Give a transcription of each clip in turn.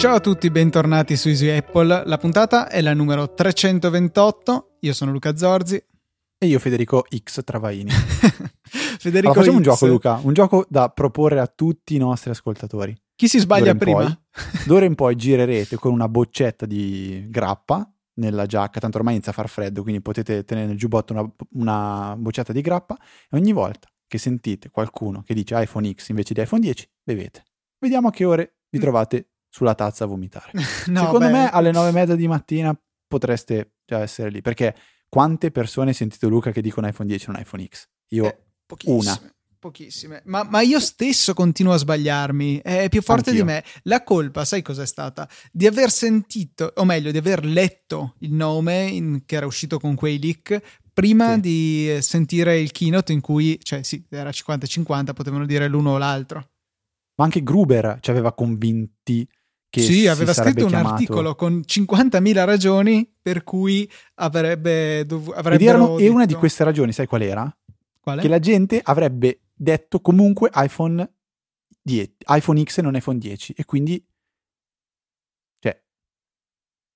Ciao a tutti, bentornati su Easy Apple. La puntata è la numero 328. Io sono Luca Zorzi. E io Federico X Travaini. Federico allora, facciamo un X. gioco, Luca. Un gioco da proporre a tutti i nostri ascoltatori. Chi si sbaglia prima? poi- D'ora in poi girerete con una boccetta di grappa nella giacca, tanto ormai inizia a far freddo, quindi potete tenere nel giubbotto una, una boccetta di grappa e ogni volta che sentite qualcuno che dice iPhone X invece di iPhone 10, bevete. Vediamo a che ore vi trovate sulla tazza a vomitare. No, Secondo beh, me alle nove e mezza di mattina potreste già essere lì, perché quante persone hai sentito Luca che dicono iPhone 10 e non iPhone X? Io Eh, pochissime, una. Pochissime. Ma, ma io stesso continuo a sbagliarmi. È più forte Anch'io. di me. La colpa, sai cos'è stata? Di aver sentito, o meglio, di aver letto il nome in- che era uscito con quei leak prima Sì. di eh, sentire il keynote in cui, cioè sì, era 50-50, potevano dire l'uno o l'altro. Ma anche Gruber ci aveva convinti sì, aveva scritto un chiamato- articolo con 50.000 ragioni per cui avrebbe dovuto. Erano- e una di queste ragioni, sai qual era? Quale? Che la gente avrebbe detto comunque iPhone 10, iPhone X e non iPhone 10 e quindi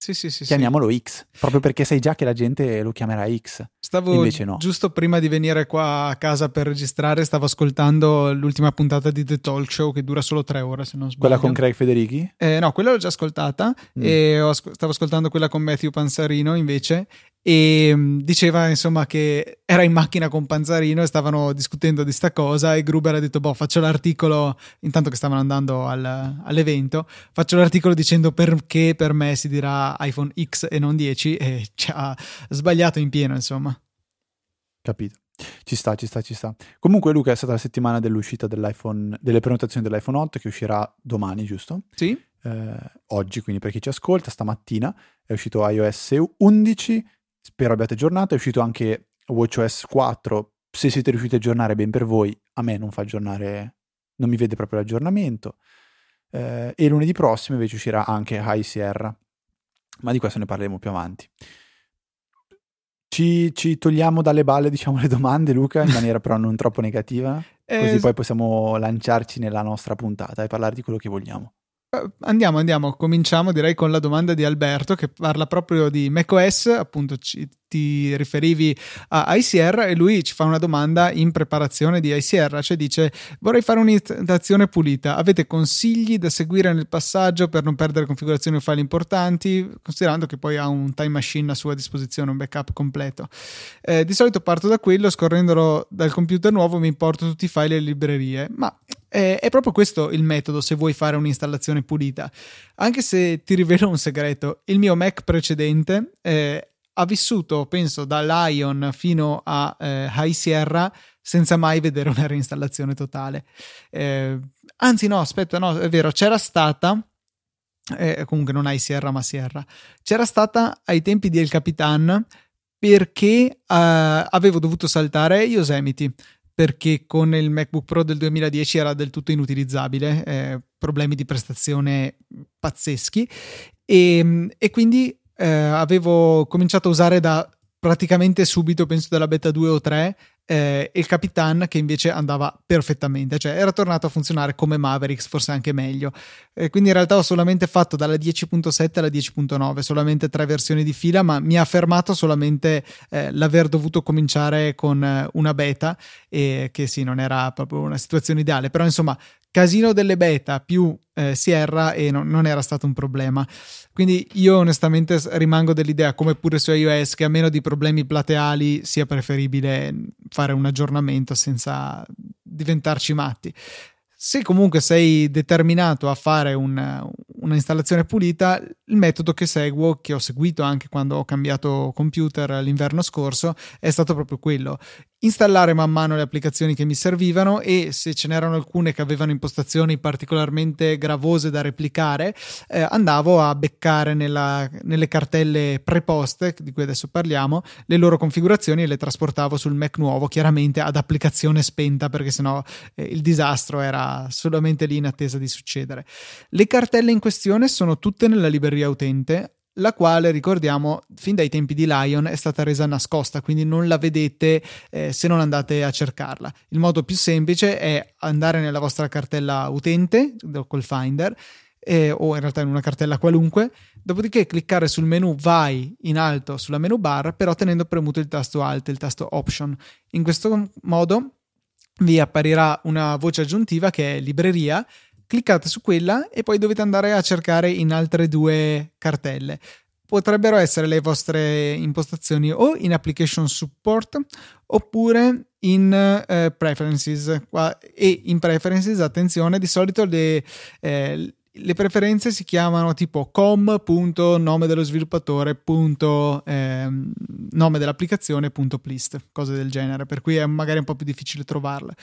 Sì, sì, sì, chiamiamolo X, proprio perché sai già che la gente lo chiamerà X. Stavo Invece no. giusto prima di venire qua a casa per registrare, stavo ascoltando l'ultima puntata di The Talk Show che dura solo tre ore, se non sbaglio. Quella con Craig Federichi? Eh, no, quella l'ho già ascoltata Mm. e stavo ascoltando quella con Matthew Panzarino invece e mh, diceva insomma che era in macchina con Panzarino e stavano discutendo di sta cosa e Gruber ha detto boh faccio l'articolo intanto che stavano andando al- all'evento faccio l'articolo dicendo perché per me si dirà iPhone X e non 10 e ci ha sbagliato in pieno insomma Capito. Ci sta, ci sta, ci sta. Comunque Luca è stata la settimana dell'uscita dell'iPhone, delle prenotazioni dell'iPhone 8 che uscirà domani, giusto? sì? eh, oggi, quindi per chi ci ascolta, stamattina è uscito iOS 11, spero abbiate aggiornato, è uscito anche WatchOS 4, se siete riusciti a aggiornare ben per voi, a me non fa aggiornare, non mi vede proprio l'aggiornamento, Eh, e lunedì prossimo invece uscirà anche High Sierra, ma di questo ne parleremo più avanti. Ci, ci togliamo dalle balle, diciamo, le domande, Luca, in maniera però non troppo negativa, così Eh, poi possiamo lanciarci nella nostra puntata e parlare di quello che vogliamo. Eh, Andiamo, andiamo, cominciamo direi con la domanda di Alberto che parla proprio di macOS, appunto ci- ti riferivi a iSierra e lui ci fa una domanda in preparazione di iSierra, cioè dice vorrei fare un'installazione pulita, avete consigli da seguire nel passaggio per non perdere configurazioni o file importanti, considerando che poi ha un time machine a sua disposizione, un backup completo. Eh, di solito parto da quello, scorrendolo dal computer nuovo mi importo tutti i file e le librerie, ma eh, è proprio questo il metodo se vuoi fare un'installazione pulita. Anche se ti rivelo un segreto, il mio Mac precedente eh, ha vissuto, penso, da Lion fino a eh, High Sierra senza mai vedere una reinstallazione totale. Eh, anzi, no, aspetta, no, è vero, c'era stata. eh, comunque non High Sierra, ma Sierra. C'era stata ai tempi di El Capitan perché eh, avevo dovuto saltare Yosemite perché con il MacBook Pro del 2010 era del tutto inutilizzabile, eh, problemi di prestazione pazzeschi. E, e quindi eh, avevo cominciato a usare da praticamente subito, penso dalla beta 2 o 3, eh, il Capitan che invece andava perfettamente, cioè era tornato a funzionare come Mavericks, forse anche meglio. Eh, quindi in realtà ho solamente fatto dalla 10.7 alla 10.9, solamente tre versioni di fila, ma mi ha fermato solamente eh, l'aver dovuto cominciare con eh, una beta e che sì, non era proprio una situazione ideale, però insomma, casino delle beta più eh, Sierra e non, non era stato un problema. Quindi io onestamente rimango dell'idea, come pure su iOS, che a meno di problemi plateali sia preferibile fare un aggiornamento senza diventarci matti. Se comunque sei determinato a fare un- una installazione pulita, il metodo che seguo, che ho seguito anche quando ho cambiato computer l'inverno scorso, è stato proprio quello. Installare man mano le applicazioni che mi servivano e se ce n'erano alcune che avevano impostazioni particolarmente gravose da replicare, eh, andavo a beccare nella- nelle cartelle preposte, di cui adesso parliamo, le loro configurazioni e le trasportavo sul Mac nuovo, chiaramente ad applicazione spenta, perché sennò eh, il disastro era solamente lì in attesa di succedere. Le cartelle in questione sono tutte nella libreria utente, la quale ricordiamo fin dai tempi di Lion è stata resa nascosta, quindi non la vedete eh, se non andate a cercarla. Il modo più semplice è andare nella vostra cartella utente col Finder, eh, o in realtà in una cartella qualunque, dopodiché cliccare sul menu vai in alto sulla menu bar, però tenendo premuto il tasto Alt, il tasto Option. In questo modo vi apparirà una voce aggiuntiva che è libreria, cliccate su quella e poi dovete andare a cercare in altre due cartelle. Potrebbero essere le vostre impostazioni o in application support oppure in eh, preferences. E in preferences attenzione di solito le, eh, le preferenze si chiamano tipo com.nome dello sviluppatore punto, eh, nome dell'applicazione cose del genere per cui è magari un po' più difficile trovarle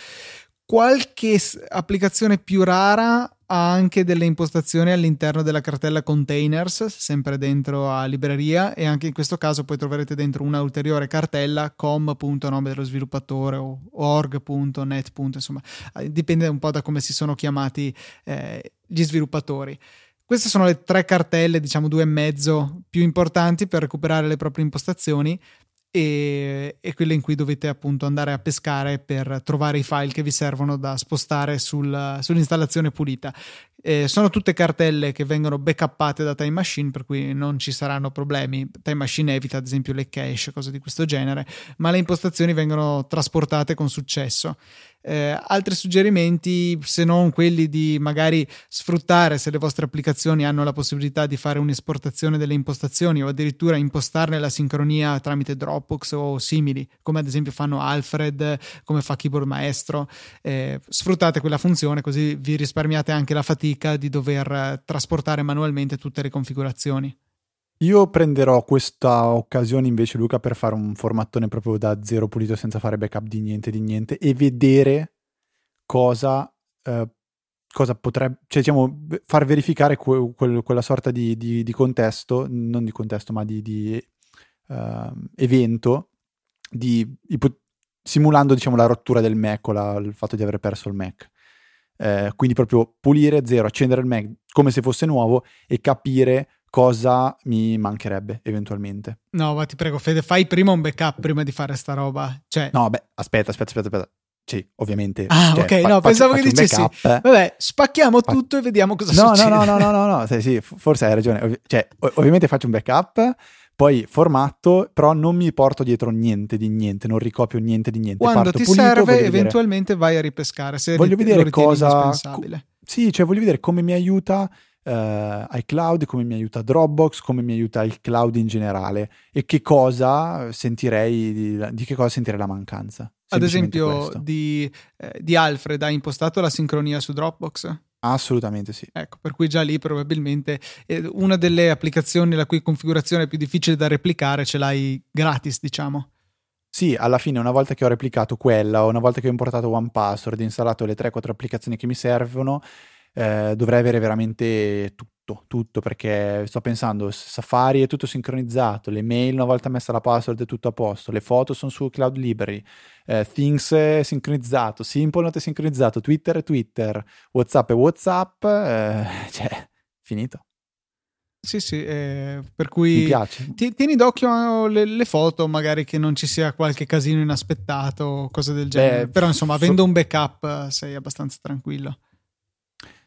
qualche applicazione più rara ha anche delle impostazioni all'interno della cartella containers, sempre dentro a libreria, e anche in questo caso poi troverete dentro una ulteriore cartella com.nome dello sviluppatore o org.net. Insomma, eh, dipende un po' da come si sono chiamati eh, gli sviluppatori. Queste sono le tre cartelle, diciamo due e mezzo, più importanti per recuperare le proprie impostazioni e, e, quelle in cui dovete appunto andare a pescare per trovare i file che vi servono da spostare sul, sull'installazione pulita. Eh, sono tutte cartelle che vengono backuppate da Time Machine, per cui non ci saranno problemi. Time Machine evita ad esempio le cache, cose di questo genere, ma le impostazioni vengono trasportate con successo. Eh, altri suggerimenti, se non quelli di magari sfruttare se le vostre applicazioni hanno la possibilità di fare un'esportazione delle impostazioni o addirittura impostarne la sincronia tramite Dropbox o simili, come ad esempio fanno Alfred, come fa Keyboard Maestro. Eh, sfruttate quella funzione così vi risparmiate anche la fatica di dover trasportare manualmente tutte le configurazioni. Io prenderò questa occasione invece, Luca, per fare un formattone proprio da zero pulito senza fare backup di niente, di niente e vedere cosa, eh, cosa potrebbe, cioè diciamo, far verificare que, que, quella sorta di, di, di, contesto, non di contesto, ma di, di uh, evento, di, simulando diciamo la rottura del Mac o la, il fatto di aver perso il Mac. Eh, quindi proprio pulire zero, accendere il Mac come se fosse nuovo e capire cosa mi mancherebbe eventualmente. No, ma ti prego, Fede, fai prima un backup prima di fare sta roba. Cioè... No, beh, aspetta, aspetta, aspetta, aspetta. Sì, ovviamente. Ah, cioè, ok, fa, no, pensavo che dicessi. Vabbè, spacchiamo fa... tutto e vediamo cosa no, succede. No, no, no, no, no, no, sì, sì, forse hai ragione. Ov- cioè, ov- ovviamente faccio un backup, poi formatto, però non mi porto dietro niente di niente, non ricopio niente di niente. Quando ti pulito, serve, eventualmente vai a ripescare. Se voglio rit- vedere cosa. Co- sì, cioè voglio vedere come mi aiuta uh, iCloud, come mi aiuta Dropbox, come mi aiuta il cloud in generale e che cosa sentirei, di, di che cosa sentirei la mancanza. Ad esempio di, eh, di Alfred hai impostato la sincronia su Dropbox? Assolutamente sì. Ecco, per cui già lì probabilmente eh, una delle applicazioni la cui configurazione è più difficile da replicare ce l'hai gratis, diciamo. Sì, alla fine una volta che ho replicato quella, o una volta che ho importato OnePassword e installato le 3-4 applicazioni che mi servono, eh, dovrei avere veramente tutto, tutto, perché sto pensando, Safari è tutto sincronizzato, le mail una volta messa la password è tutto a posto, le foto sono su Cloud Library, eh, Things è sincronizzato, Simple Note è sincronizzato, Twitter è Twitter, Whatsapp è Whatsapp, eh, cioè, finito. Sì, sì, eh, per cui Mi piace. Ti, tieni d'occhio le, le, foto, magari che non ci sia qualche casino inaspettato o cose del genere. Beh, Però insomma, avendo so... un backup sei abbastanza tranquillo.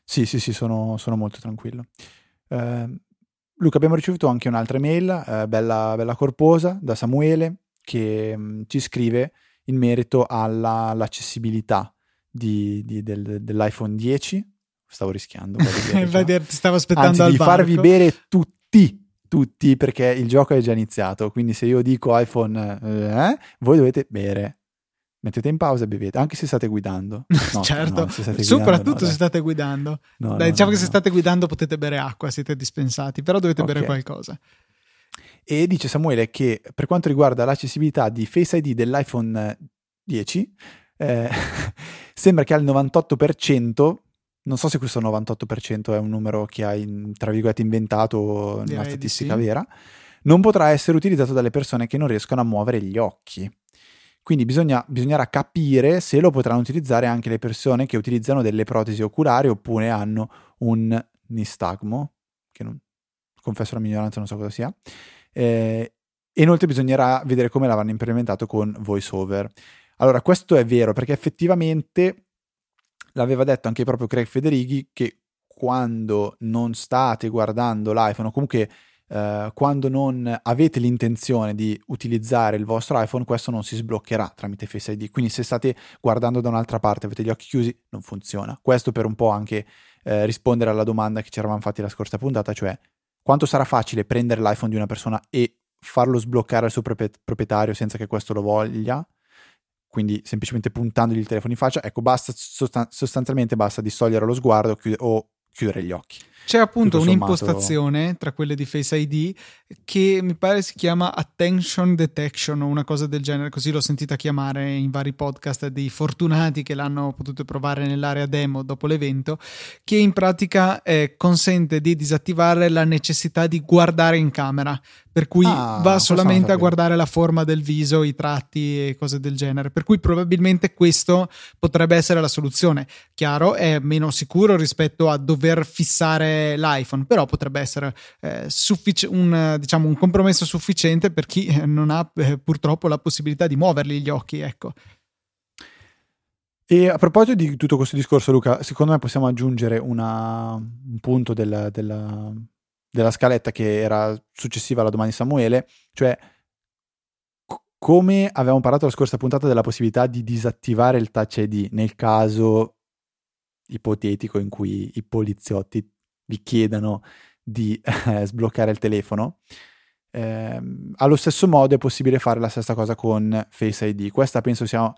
Sì, sì, sì, sono, sono molto tranquillo. Eh, Luca, abbiamo ricevuto anche un'altra email, eh, bella, bella, corposa, da Samuele, che mh, mm, ci scrive in merito all'accessibilità di, di, del, dell'iPhone 10. Stavo rischiando. Vedere, ti stavo aspettando Anzi, di farvi bere tutti, tutti, perché il gioco è già iniziato. Quindi se io dico iPhone, eh, voi dovete bere mettete in pausa e bevete, anche se state guidando. No, certo, no, se state soprattutto no, se state guidando. Dai, diciamo che se state guidando potete bere acqua, siete dispensati, però dovete okay. bere qualcosa. E dice Samuele che per quanto riguarda l'accessibilità di Face ID dell'iPhone 10, eh, sembra che al 98%, non so se questo 98% è un numero che hai, tra virgolette, inventato o una statistica sì. vera, non potrà essere utilizzato dalle persone che non riescono a muovere gli occhi. Quindi bisogna, bisognerà capire se lo potranno utilizzare anche le persone che utilizzano delle protesi oculari oppure hanno un nistagmo, che non, confesso la minoranza, non so cosa sia. Eh, e inoltre bisognerà vedere come l'avranno implementato con VoiceOver. Allora, questo è vero perché effettivamente l'aveva detto anche proprio Craig Federighi che quando non state guardando l'iPhone o comunque eh, quando non avete l'intenzione di utilizzare il vostro iPhone, questo non si sbloccherà tramite Face ID. Quindi se state guardando da un'altra parte, avete gli occhi chiusi, non funziona. Questo per un po' anche eh, rispondere alla domanda che ci eravamo fatti la scorsa puntata, cioè quanto sarà facile prendere l'iPhone di una persona e farlo sbloccare al suo proprietario senza che questo lo voglia, quindi semplicemente puntandogli il telefono in faccia, ecco, basta sostan- sostanzialmente basta distogliere lo sguardo chiud- o chiudere gli occhi. C'è appunto un'impostazione tra quelle di Face ID che mi pare si chiama Attention Detection o una cosa del genere, così l'ho sentita chiamare in vari podcast dei fortunati che l'hanno potuto provare nell'area demo dopo l'evento, che in pratica eh, consente di disattivare la necessità di guardare in camera per cui ah, va solamente a guardare la forma del viso, i tratti e cose del genere. Per cui probabilmente questo potrebbe essere la soluzione. Chiaro, è meno sicuro rispetto a dover fissare l'iPhone, però potrebbe essere eh, suffic- un, diciamo, un, compromesso sufficiente per chi eh, non ha eh, purtroppo la possibilità di muoverli gli occhi. Ecco. E a proposito di tutto questo discorso, Luca, secondo me possiamo aggiungere una, un punto della, della della scaletta che era successiva alla domanda di Samuele, cioè come avevamo parlato la scorsa puntata della possibilità di disattivare il touch ID nel caso ipotetico in cui i poliziotti vi chiedano di eh, sbloccare il telefono. Eh, allo stesso modo è possibile fare la stessa cosa con Face ID. Questa penso sia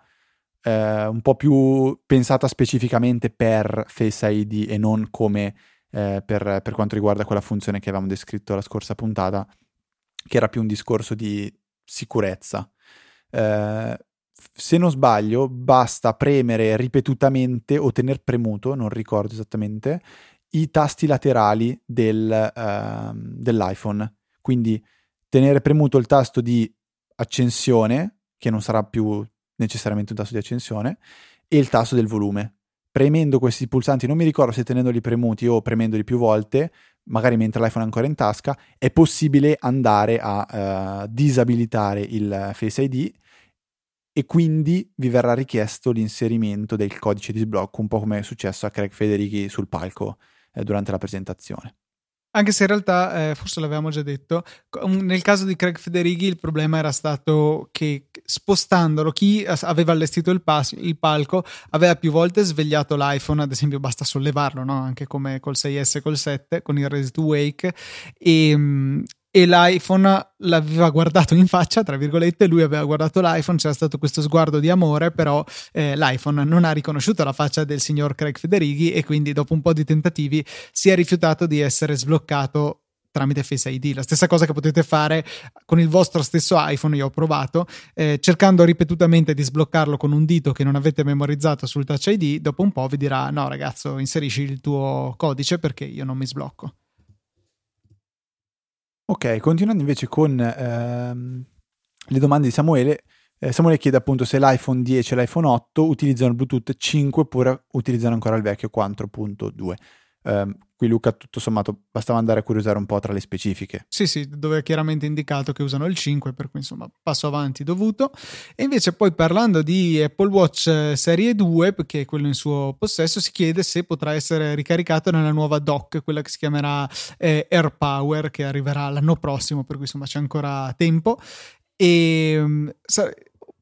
eh, un po' più pensata specificamente per Face ID e non come eh, per, per, quanto riguarda quella funzione che avevamo descritto la scorsa puntata, che era più un discorso di sicurezza. Eh, se non sbaglio, basta premere ripetutamente o tener premuto, non ricordo esattamente, i tasti laterali del, uh, dell'iPhone. Quindi tenere premuto il tasto di accensione, che non sarà più necessariamente un tasto di accensione, e il tasto del volume premendo questi pulsanti, non mi ricordo se tenendoli premuti o premendoli più volte, magari mentre l'iPhone è ancora in tasca, è possibile andare a uh, disabilitare il Face ID e quindi vi verrà richiesto l'inserimento del codice di sblocco, un po' come è successo a Craig Federighi sul palco eh, durante la presentazione. Anche se in realtà, eh, forse l'avevamo già detto, nel caso di Craig Federighi il problema era stato che spostandolo, chi aveva allestito il, pas- il palco aveva più volte svegliato l'iPhone, ad esempio basta sollevarlo, no? anche come col 6S e col 7 con il Ready to Wake, e, mm, e l'iPhone l'aveva guardato in faccia, tra virgolette, lui aveva guardato l'iPhone, c'era stato questo sguardo di amore, però eh, l'iPhone non ha riconosciuto la faccia del signor Craig Federighi e quindi dopo un po' di tentativi si è rifiutato di essere sbloccato tramite Face ID. La stessa cosa che potete fare con il vostro stesso iPhone, io ho provato, eh, cercando ripetutamente di sbloccarlo con un dito che non avete memorizzato sul Touch ID, dopo un po' vi dirà no ragazzo inserisci il tuo codice perché io non mi sblocco. Ok, continuando invece con ehm, le domande di Samuele, eh, Samuele chiede appunto se l'iPhone 10 e l'iPhone 8 utilizzano il Bluetooth 5 oppure utilizzano ancora il vecchio 4.2. Eh, qui Luca tutto sommato bastava andare a curiosare un po' tra le specifiche. Sì, sì, dove è chiaramente indicato che usano il 5, per cui insomma passo avanti dovuto. E invece poi parlando di Apple Watch eh, Serie 2, che è quello in suo possesso, si chiede se potrà essere ricaricato nella nuova dock, quella che si chiamerà eh, AirPower, che arriverà l'anno prossimo, per cui insomma c'è ancora tempo. E mm,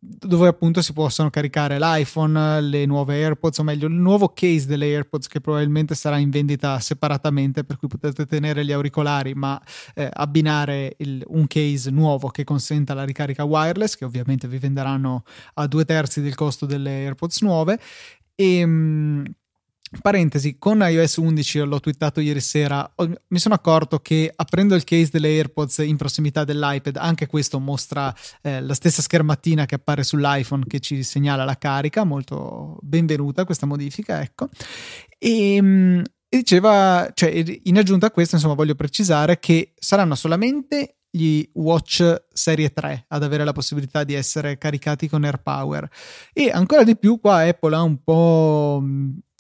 dove appunto si possono caricare l'iPhone, le nuove AirPods, o meglio, il nuovo case delle AirPods che probabilmente sarà in vendita separatamente, per cui potete tenere gli auricolari, ma eh, abbinare il, un case nuovo che consenta la ricarica wireless, che ovviamente vi venderanno a due terzi del costo delle AirPods nuove. E. Mh, Parentesi, con iOS 11 l'ho twittato ieri sera, mi sono accorto che aprendo il case delle AirPods in prossimità dell'iPad, anche questo mostra eh, la stessa schermattina che appare sull'iPhone che ci segnala la carica, molto benvenuta questa modifica, ecco. E, ehm, e diceva, cioè in aggiunta a questo, insomma, voglio precisare che saranno solamente gli Watch Serie 3 ad avere la possibilità di essere caricati con AirPower e ancora di più qua Apple ha un po'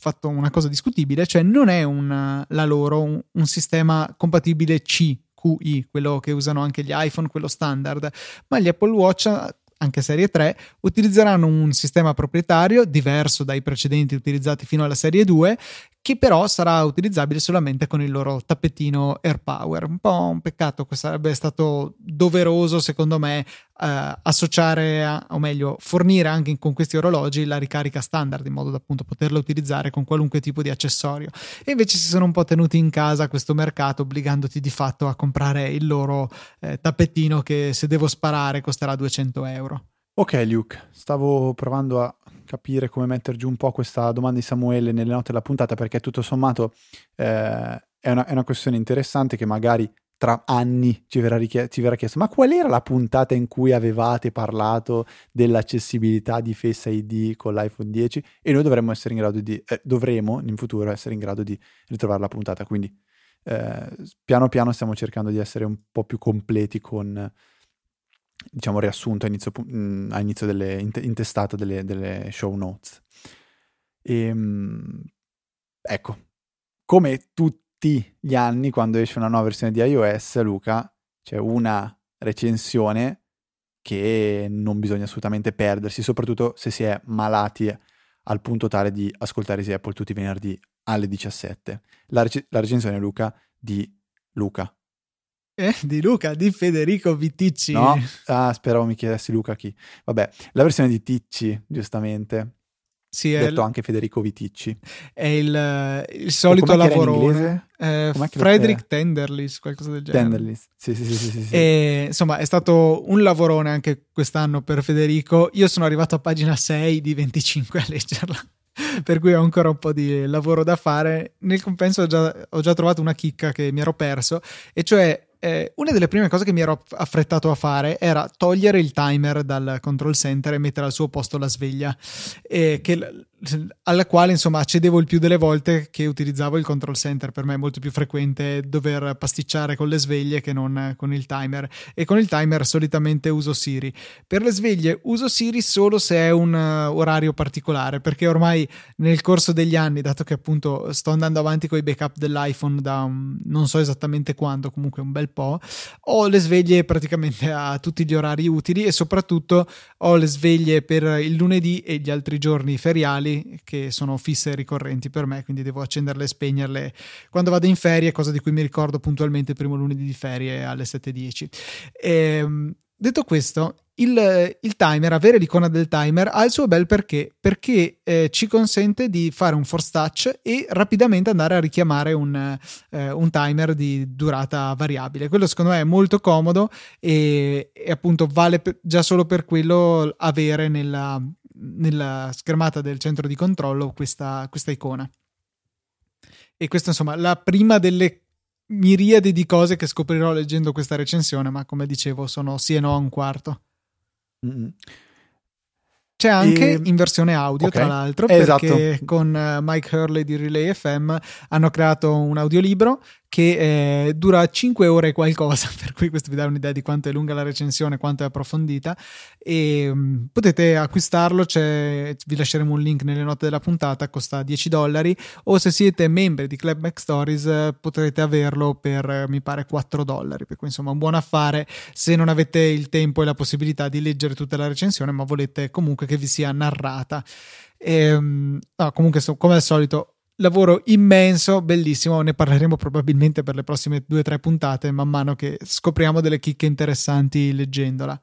fatto una cosa discutibile, cioè non è un, la loro un, un sistema compatibile CQI, quello che usano anche gli iPhone, quello standard, ma gli Apple Watch anche serie 3, utilizzeranno un sistema proprietario diverso dai precedenti utilizzati fino alla serie 2 che però sarà utilizzabile solamente con il loro tappetino AirPower. Un po' un peccato, sarebbe stato doveroso secondo me eh, associare, a, o meglio, fornire anche con questi orologi la ricarica standard in modo da appunto poterla utilizzare con qualunque tipo di accessorio. E invece si sono un po' tenuti in casa questo mercato, obbligandoti di fatto a comprare il loro eh, tappetino che se devo sparare costerà 200 euro. Ok, Luke, stavo provando a capire come mettere giù un po' questa domanda di Samuele nelle note della puntata perché tutto sommato eh, è, una, è, una, questione interessante che magari tra anni ci verrà, richie- ci verrà, chiesto ma qual era la puntata in cui avevate parlato dell'accessibilità di Face ID con l'iPhone 10 e noi dovremmo essere in grado di eh, dovremo in futuro essere in grado di ritrovare la puntata. Quindi eh, piano piano stiamo cercando di essere un po' più completi con diciamo riassunto a inizio, mm, a inizio delle intestato delle, delle show notes. E, ehm, ecco, come tutti gli anni quando esce una nuova versione di iOS, Luca, c'è una recensione che non bisogna assolutamente perdersi, soprattutto se si è malati al punto tale di ascoltare Easy Apple tutti i venerdì alle 17. La, rec- la recensione, Luca, di Luca, eh, di Luca, di Federico Viticci. No, ah, speravo mi chiedessi Luca chi. Vabbè, la versione di Ticci, giustamente. Sì, è detto anche Federico Viticci. È il, il solito lavoro. Eh, Frederick Tenderlis, qualcosa del genere. Tenderlis, sì, sì, sì. sì, sì. E, insomma, è stato un lavorone anche quest'anno per Federico. Io sono arrivato a pagina 6 di 25 a leggerla. per cui ho ancora un po' di lavoro da fare. Nel compenso ho già, ho già trovato una chicca che mi ero perso, e cioè eh, una delle prime cose che mi ero affrettato a fare era togliere il timer dal control center e mettere al suo posto la sveglia, eh, che alla quale insomma accedevo il più delle volte che utilizzavo il control center. Per me è molto più frequente dover pasticciare con le sveglie che non con il timer. E con il timer solitamente uso Siri. Per le sveglie uso Siri solo se è un uh, orario particolare perché ormai nel corso degli anni dato che appunto sto andando avanti con i backup dell'iPhone da un, non so esattamente quando comunque un bel po' ho le sveglie praticamente a tutti gli orari utili e soprattutto ho le sveglie per il lunedì e gli altri giorni feriali che sono fisse e ricorrenti per me, quindi devo accenderle e spegnerle quando vado in ferie, cosa di cui mi ricordo puntualmente il primo lunedì di ferie alle 7.10. E, ehm, detto questo, il, il, timer, avere l'icona del timer ha il suo bel perché, perché eh, ci consente di fare un force touch e rapidamente andare a richiamare un, eh, un timer di durata variabile. Quello secondo me è molto comodo e, e appunto vale per, già solo per quello avere nella, nella schermata del centro di controllo questa, questa icona. E questa insomma la prima delle miriadi di cose che scoprirò leggendo questa recensione, ma come dicevo sono sì e no a un quarto. Mm-hmm. C'è anche e... in versione audio, okay. tra l'altro, perché esatto. con eh, Mike Hurley di Relay FM hanno creato un audiolibro che eh, dura 5 ore e qualcosa, per cui questo vi dà un'idea di quanto è lunga la recensione, quanto è approfondita. E um, potete acquistarlo, vi lasceremo un link nelle note della puntata, costa 10 dollari. O se siete membri di Club Mac Stories eh, potrete averlo per eh, mi pare 4 dollari, per cui insomma un buon affare. Se non avete il tempo e la possibilità di leggere tutta la recensione ma volete comunque che vi sia narrata. E, um, no, comunque so, come al solito lavoro immenso, bellissimo, ne parleremo probabilmente per le prossime due o tre puntate man mano che scopriamo delle chicche interessanti leggendola.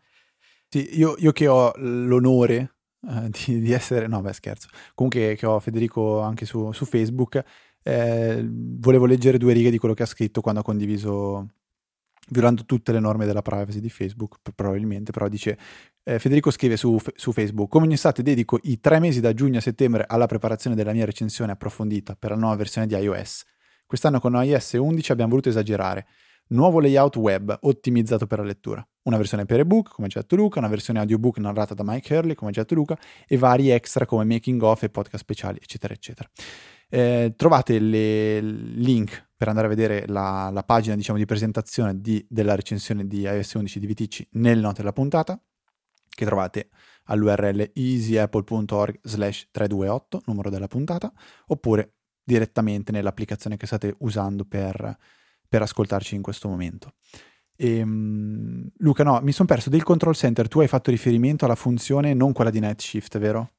Sì, io, io che ho l'onore eh, di, di, essere, no beh scherzo, comunque che ho Federico anche su, su Facebook, eh, volevo leggere due righe di quello che ha scritto quando ha condiviso violando tutte le norme della privacy di Facebook, probabilmente, però dice eh, Federico scrive su, su, Facebook: Come ogni estate dedico i tre mesi da giugno a settembre alla preparazione della mia recensione approfondita per la nuova versione di iOS. Quest'anno con iOS 11 abbiamo voluto esagerare. Nuovo layout web ottimizzato per la lettura. Una versione per ebook, come già detto Luca, una versione audiobook narrata da Mike Hurley, come già detto Luca, e vari extra come making of e podcast speciali, eccetera, eccetera. Eh, trovate il link per andare a vedere la, la pagina diciamo, di presentazione di, della recensione di iOS 11 di VTC nelle note della puntata che trovate all'url easyapple.org slash 328, numero della puntata, oppure direttamente nell'applicazione che state usando per, per ascoltarci in questo momento. E, um, Luca, no, mi sono perso del control center. Tu hai fatto riferimento alla funzione non quella di Night Shift, vero?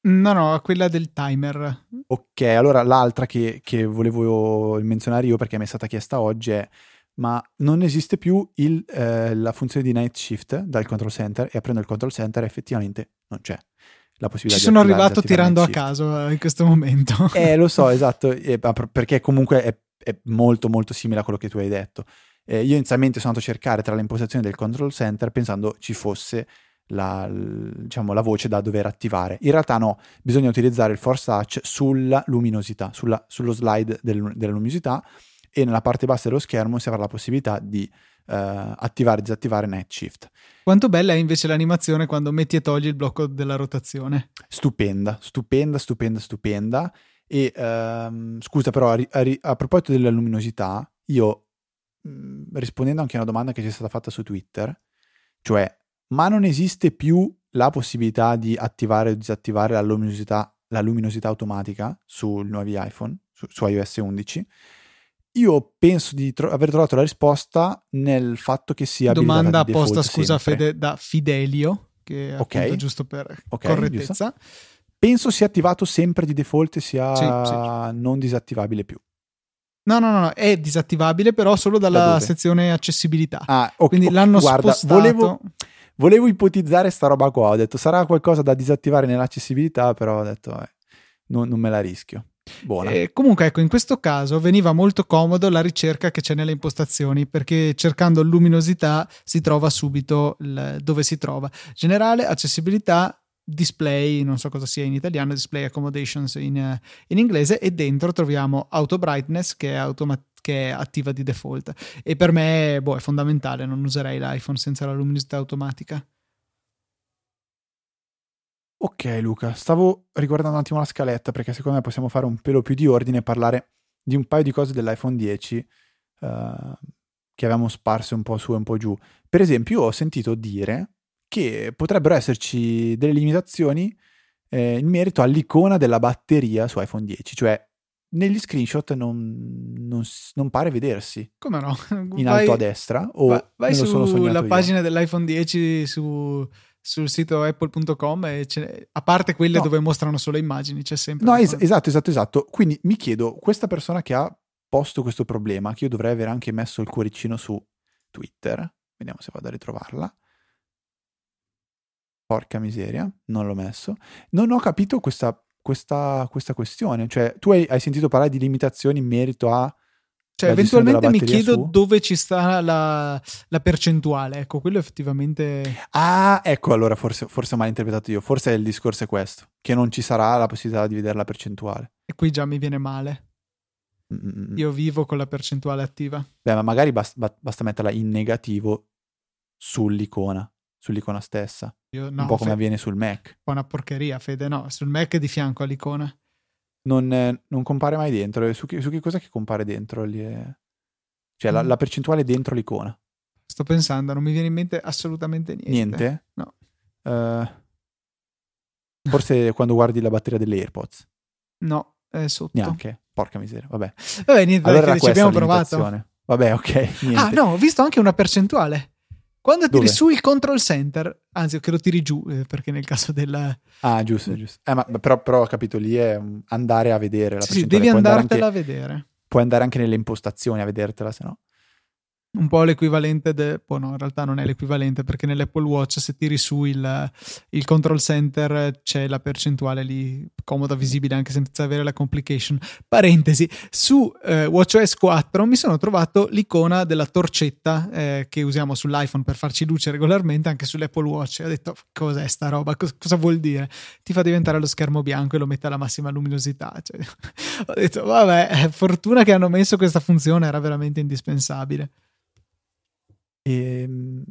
No, no, quella del timer. Ok, allora l'altra che, che volevo menzionare io perché mi è stata chiesta oggi è ma non esiste più il, eh, la funzione di night shift dal control center e aprendo il control center effettivamente non c'è la possibilità Ci sono arrivato tirando a caso eh, in questo momento. Eh, lo so, esatto, eh, perché comunque è, è molto molto simile a quello che tu hai detto. Eh, io inizialmente sono andato a cercare tra le impostazioni del control center pensando ci fosse la, diciamo, la voce da dover attivare. In realtà no, bisogna utilizzare il force touch sulla luminosità, sulla- sullo slide del- della luminosità e nella parte bassa dello schermo si avrà la possibilità di eh, attivare e disattivare night shift. Quanto bella è invece l'animazione quando metti e togli il blocco della rotazione. stupenda, stupenda, stupenda, stupenda. E ehm, scusa, però, a, a a proposito della luminosità, io mh, rispondendo anche a una domanda che ci è stata fatta su Twitter, cioè, ma non esiste più la possibilità di attivare o disattivare la luminosità, la luminosità automatica sui nuovi iPhone, su, su iOS 11? Io penso di tro- aver trovato la risposta nel fatto che sia Domanda di apposta, scusa. Fede, da Fidelio, che è Ok. appunto giusto per Ok, correttezza. Penso sia attivato sempre di default e sia Sì, sì. non disattivabile più. No, no, no, è disattivabile però solo Da dalla dove? sezione accessibilità. Ah, ok, Quindi ok, l'hanno guarda, spostato. Volevo, volevo ipotizzare sta roba qua. Ho detto sarà qualcosa da disattivare nell'accessibilità, però ho detto eh, non, non me la rischio. Buona. Eh, comunque, ecco, in questo caso veniva molto comodo la ricerca che c'è nelle impostazioni perché cercando luminosità si trova subito il- dove si trova. Generale, accessibilità, display, non so cosa sia in italiano, display accommodations in, eh, in inglese e dentro troviamo auto brightness che è, automa- che è attiva di default e per me boh, è fondamentale, non userei l'iPhone senza la luminosità automatica. Ok, Luca, stavo riguardando un attimo la scaletta perché secondo me possiamo fare un pelo più di ordine e parlare di un paio di cose dell'iPhone 10 eh, che avevamo sparse un po' su e un po' giù. Per esempio, io ho sentito dire che potrebbero esserci delle limitazioni eh, in merito all'icona della batteria su iPhone 10, cioè negli screenshot non, non non pare vedersi Come no? in Vai- alto a destra o Va- vai sognato sulla io. pagina dell'iPhone 10 su- sul sito apple.com e ce a parte quelle No. dove mostrano solo immagini, c'è sempre. No, es- esatto, esatto, esatto. Quindi mi chiedo, questa persona che ha posto questo problema, che io dovrei aver anche messo il cuoricino su Twitter, vediamo se vado a ritrovarla. Porca miseria, non l'ho messo. Non ho capito questa, questa, questa questione. Cioè, tu hai, hai sentito parlare di limitazioni in merito a... Cioè, eventualmente mi chiedo su? dove ci sta la, la percentuale. Ecco, quello effettivamente. Ah, ecco, allora forse, forse ho malinterpretato io. Forse il discorso è questo, che non ci sarà la possibilità di vedere la percentuale. E qui già mi viene male. Mm. Io vivo con la percentuale attiva. Beh, ma magari bas- ba- basta metterla in negativo sull'icona, sull'icona stessa. Io, no, un po' come Fe- avviene sul Mac. una porcheria, Fede. No, sul Mac è di fianco all'icona. Non, non compare mai dentro. Su che, su che cosa che compare dentro? lì è- Cioè, la, Mm. la percentuale dentro l'icona. Sto pensando, non mi viene in mente assolutamente niente. Niente? No. Eh, forse quando guardi la batteria delle AirPods. No, è sotto. Neanche. Porca miseria. Vabbè. Vabbè, niente, Allora ci abbiamo la provato. Vabbè, ok. Niente. Ah, no, ho visto anche una percentuale. Quando tiri Dove? su il control center, anzi, che lo tiri giù, eh, perché nel caso del. Ah, giusto, giusto. Eh, ma, però, però ho capito lì è andare a vedere la Sì, sì, devi andartela anche- a vedere. puoi andare anche nelle impostazioni a vedertela, se no. Un po' l'equivalente, de... oh no, in realtà non è l'equivalente perché nell'Apple Watch se tiri su il, il control center c'è la percentuale lì comoda, visibile anche senza avere la complication. Parentesi, su eh, WatchOS 4 mi sono trovato l'icona della torcetta eh, che usiamo sull'iPhone per farci luce regolarmente anche sull'Apple Watch. Ho detto cos'è sta roba? Cos- cosa vuol dire? Ti fa diventare lo schermo bianco e lo mette alla massima luminosità. Cioè, ho detto vabbè, eh, fortuna che hanno messo questa funzione, era veramente indispensabile. Ehm,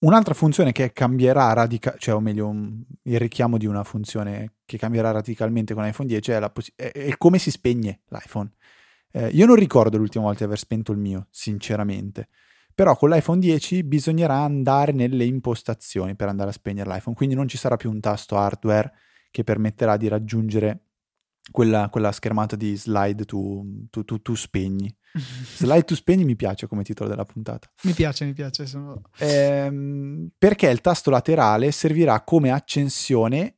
un'altra funzione che cambierà radicalmente, cioè o meglio un- il richiamo di una funzione che cambierà radicalmente con iPhone 10 è, la possi- è- è come si spegne l'iPhone. Eh, io non ricordo l'ultima volta di aver spento il mio, sinceramente. Però con l'iPhone 10 bisognerà andare nelle impostazioni per andare a spegnere l'iPhone, quindi non ci sarà più un tasto hardware che permetterà di raggiungere quella, quella schermata di slide tu, tu, tu- tu spegni. Slide tu spegni mi piace come titolo della puntata. Mi piace, mi piace. Sono... Ehm, perché il tasto laterale servirà come accensione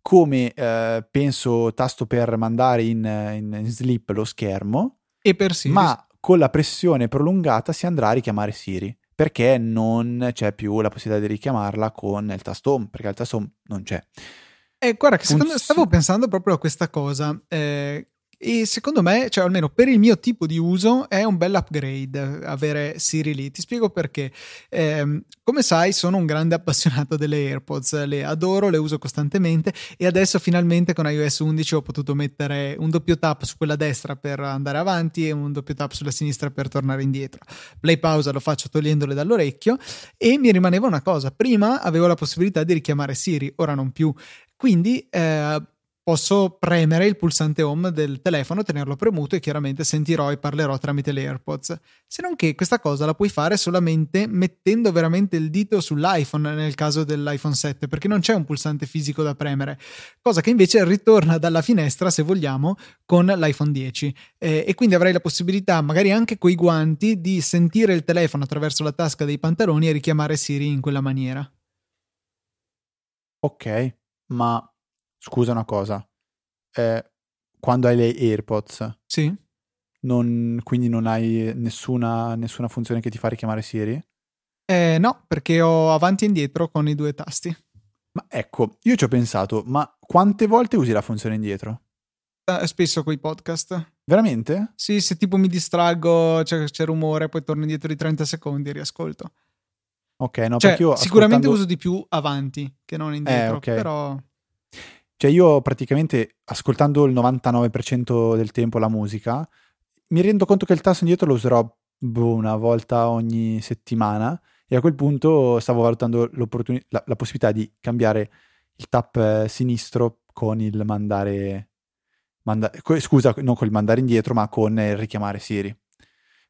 come eh, penso tasto per mandare in, in, in, sleep lo schermo. E per Siri. Ma con la pressione prolungata si andrà a richiamare Siri perché non c'è più la possibilità di richiamarla con il tasto home, perché il tasto home non c'è. Eh, guarda, che secondo, stavo pensando proprio a questa cosa. Eh, e secondo me, cioè almeno per il mio tipo di uso, è un bel upgrade avere Siri lì. Ti spiego perché. Eh, come sai, sono un grande appassionato delle AirPods, le adoro, le uso costantemente e adesso finalmente con iOS 11 ho potuto mettere un doppio tap su quella destra per andare avanti e un doppio tap sulla sinistra per tornare indietro. Play pausa lo faccio togliendole dall'orecchio e mi rimaneva una cosa. Prima avevo la possibilità di richiamare Siri, ora non più. Quindi eh, posso premere il pulsante home del telefono, tenerlo premuto e chiaramente sentirò e parlerò tramite le AirPods. Se non che questa cosa la puoi fare solamente mettendo veramente il dito sull'iPhone nel caso dell'iPhone 7, perché non c'è un pulsante fisico da premere, cosa che invece ritorna dalla finestra, se vogliamo, con l'iPhone 10. Eh, e quindi avrai la possibilità, magari anche coi guanti, di sentire il telefono attraverso la tasca dei pantaloni e richiamare Siri in quella maniera. Ok, ma scusa una cosa, eh, quando hai le AirPods, sì. non, quindi non hai nessuna, nessuna, funzione che ti fa richiamare Siri? Eh, no, perché ho avanti e indietro con i due tasti. Ma ecco, io ci ho pensato, ma quante volte usi la funzione indietro? Eh, spesso con i podcast. Veramente? Sì, se tipo mi distraggo, c'è, c'è rumore, poi torno indietro di 30 secondi e riascolto. Ok, no, cioè, perché io sicuramente ascoltando... uso di più avanti che non indietro, eh, okay. però cioè io praticamente ascoltando il 99% del tempo la musica, mi rendo conto che il tasto indietro lo userò boh, una volta ogni settimana e a quel punto stavo valutando la, la, possibilità di cambiare il tap eh, sinistro con il mandare, manda, scusa, non con il mandare indietro, ma con il richiamare Siri.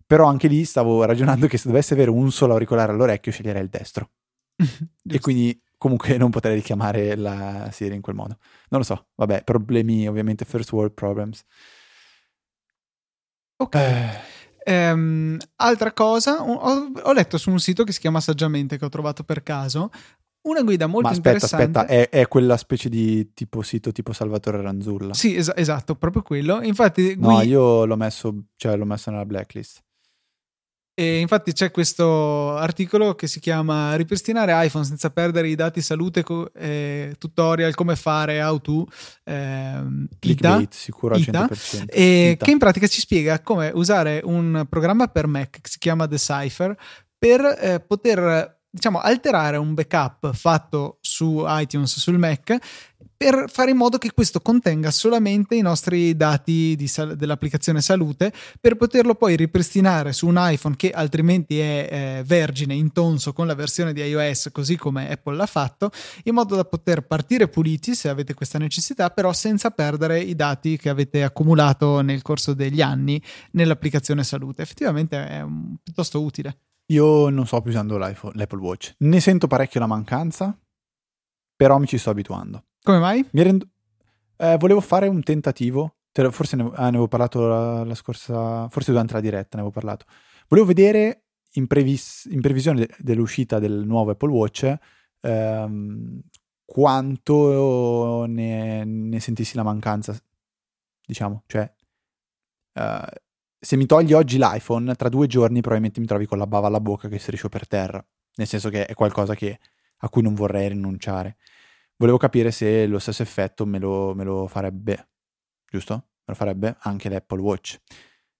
Però anche lì stavo ragionando che se dovessi avere un solo auricolare all'orecchio sceglierei il destro. e quindi comunque non potrei richiamare la Siri in quel modo. Non lo so, vabbè, problemi ovviamente first world problems. Ok. Eh. Um, altra cosa, ho, ho, letto su un sito che si chiama Saggiamente, che ho trovato per caso, una guida molto aspetta, interessante. Aspetta, è, è, quella specie di tipo sito tipo Salvatore Ranzulla. Sì, es- esatto, proprio quello. Infatti, no, io l'ho messo, cioè, l'ho messo nella blacklist. E infatti c'è questo articolo che si chiama Ripristinare iPhone senza perdere i dati salute, co- eh, tutorial come fare, how to, eh, Clickbait, sicuro al 100%. E Ita. che in pratica ci spiega come usare un programma per Mac che si chiama Decipher per eh, poter diciamo alterare un backup fatto su iTunes sul Mac per fare in modo che questo contenga solamente i nostri dati sal- dell'applicazione salute per poterlo poi ripristinare su un iPhone che altrimenti è eh, vergine, intonso con la versione di iOS così come Apple l'ha fatto, in modo da poter partire puliti se avete questa necessità, però senza perdere i dati che avete accumulato nel corso degli anni nell'applicazione salute. Effettivamente è un, piuttosto utile. Io non sto più usando l'Apple Watch, ne sento parecchio la mancanza, però mi ci sto abituando. Come mai? Mi rendo... Eh, volevo fare un tentativo, forse ne, ah, ne avevo parlato la, la, scorsa, forse durante la diretta ne avevo parlato. Volevo vedere in, previs... in previsione de- dell'uscita del nuovo Apple Watch ehm, quanto ne, ne, sentissi la mancanza, diciamo, cioè uh, se mi togli oggi l'iPhone, tra due giorni probabilmente mi trovi con la bava alla bocca che striscio per terra, nel senso che è qualcosa che, a cui non vorrei rinunciare volevo capire se lo stesso effetto me lo, me lo farebbe, giusto? Me lo farebbe anche l'Apple Watch.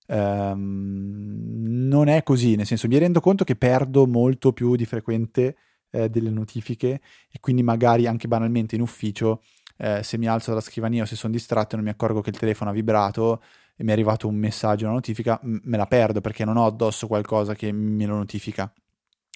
Um, non è così, nel senso mi rendo conto che perdo molto più di frequente eh, delle notifiche e quindi magari anche banalmente in ufficio eh, se mi alzo dalla scrivania o se sono distratto e non mi accorgo che il telefono ha vibrato e mi è arrivato un messaggio, una notifica, me la perdo perché non ho addosso qualcosa che me lo notifica.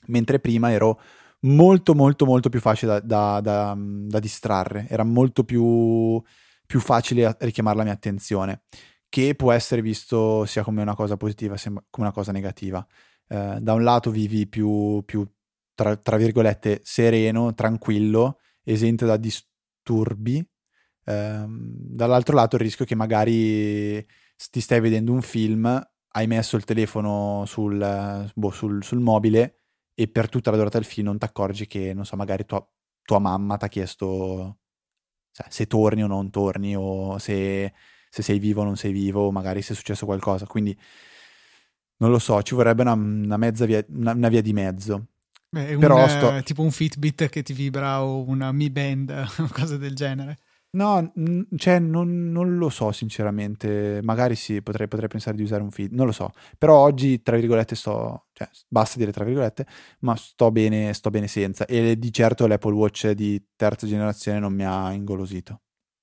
Mentre prima ero molto molto molto più facile da, da, da, da distrarre, era molto più, più facile richiamare la mia attenzione, che può essere visto sia come una cosa positiva sia come una cosa negativa. Eh, da un lato vivi più, più tra, tra, virgolette, sereno, tranquillo, esente da disturbi, eh, dall'altro lato il rischio che magari ti stai vedendo un film, hai messo il telefono sul, boh, sul, sul mobile e per tutta la durata del film non ti accorgi che, non so, magari tua, tua mamma ti ha chiesto cioè, se torni o non torni o se, se sei vivo o non sei vivo, magari se è successo qualcosa. Quindi non lo so, ci vorrebbe una, una mezza via, una, una via di mezzo. Beh, un, Però sto... eh, tipo un Fitbit che ti vibra o una Mi Band o cose del genere. No, n- cioè non, non, lo so sinceramente, magari sì, potrei, potrei, pensare di usare un feed, non lo so, però oggi tra virgolette sto, cioè basta dire tra virgolette, ma sto bene, sto bene senza. E di certo l'Apple Watch di terza generazione non mi ha ingolosito.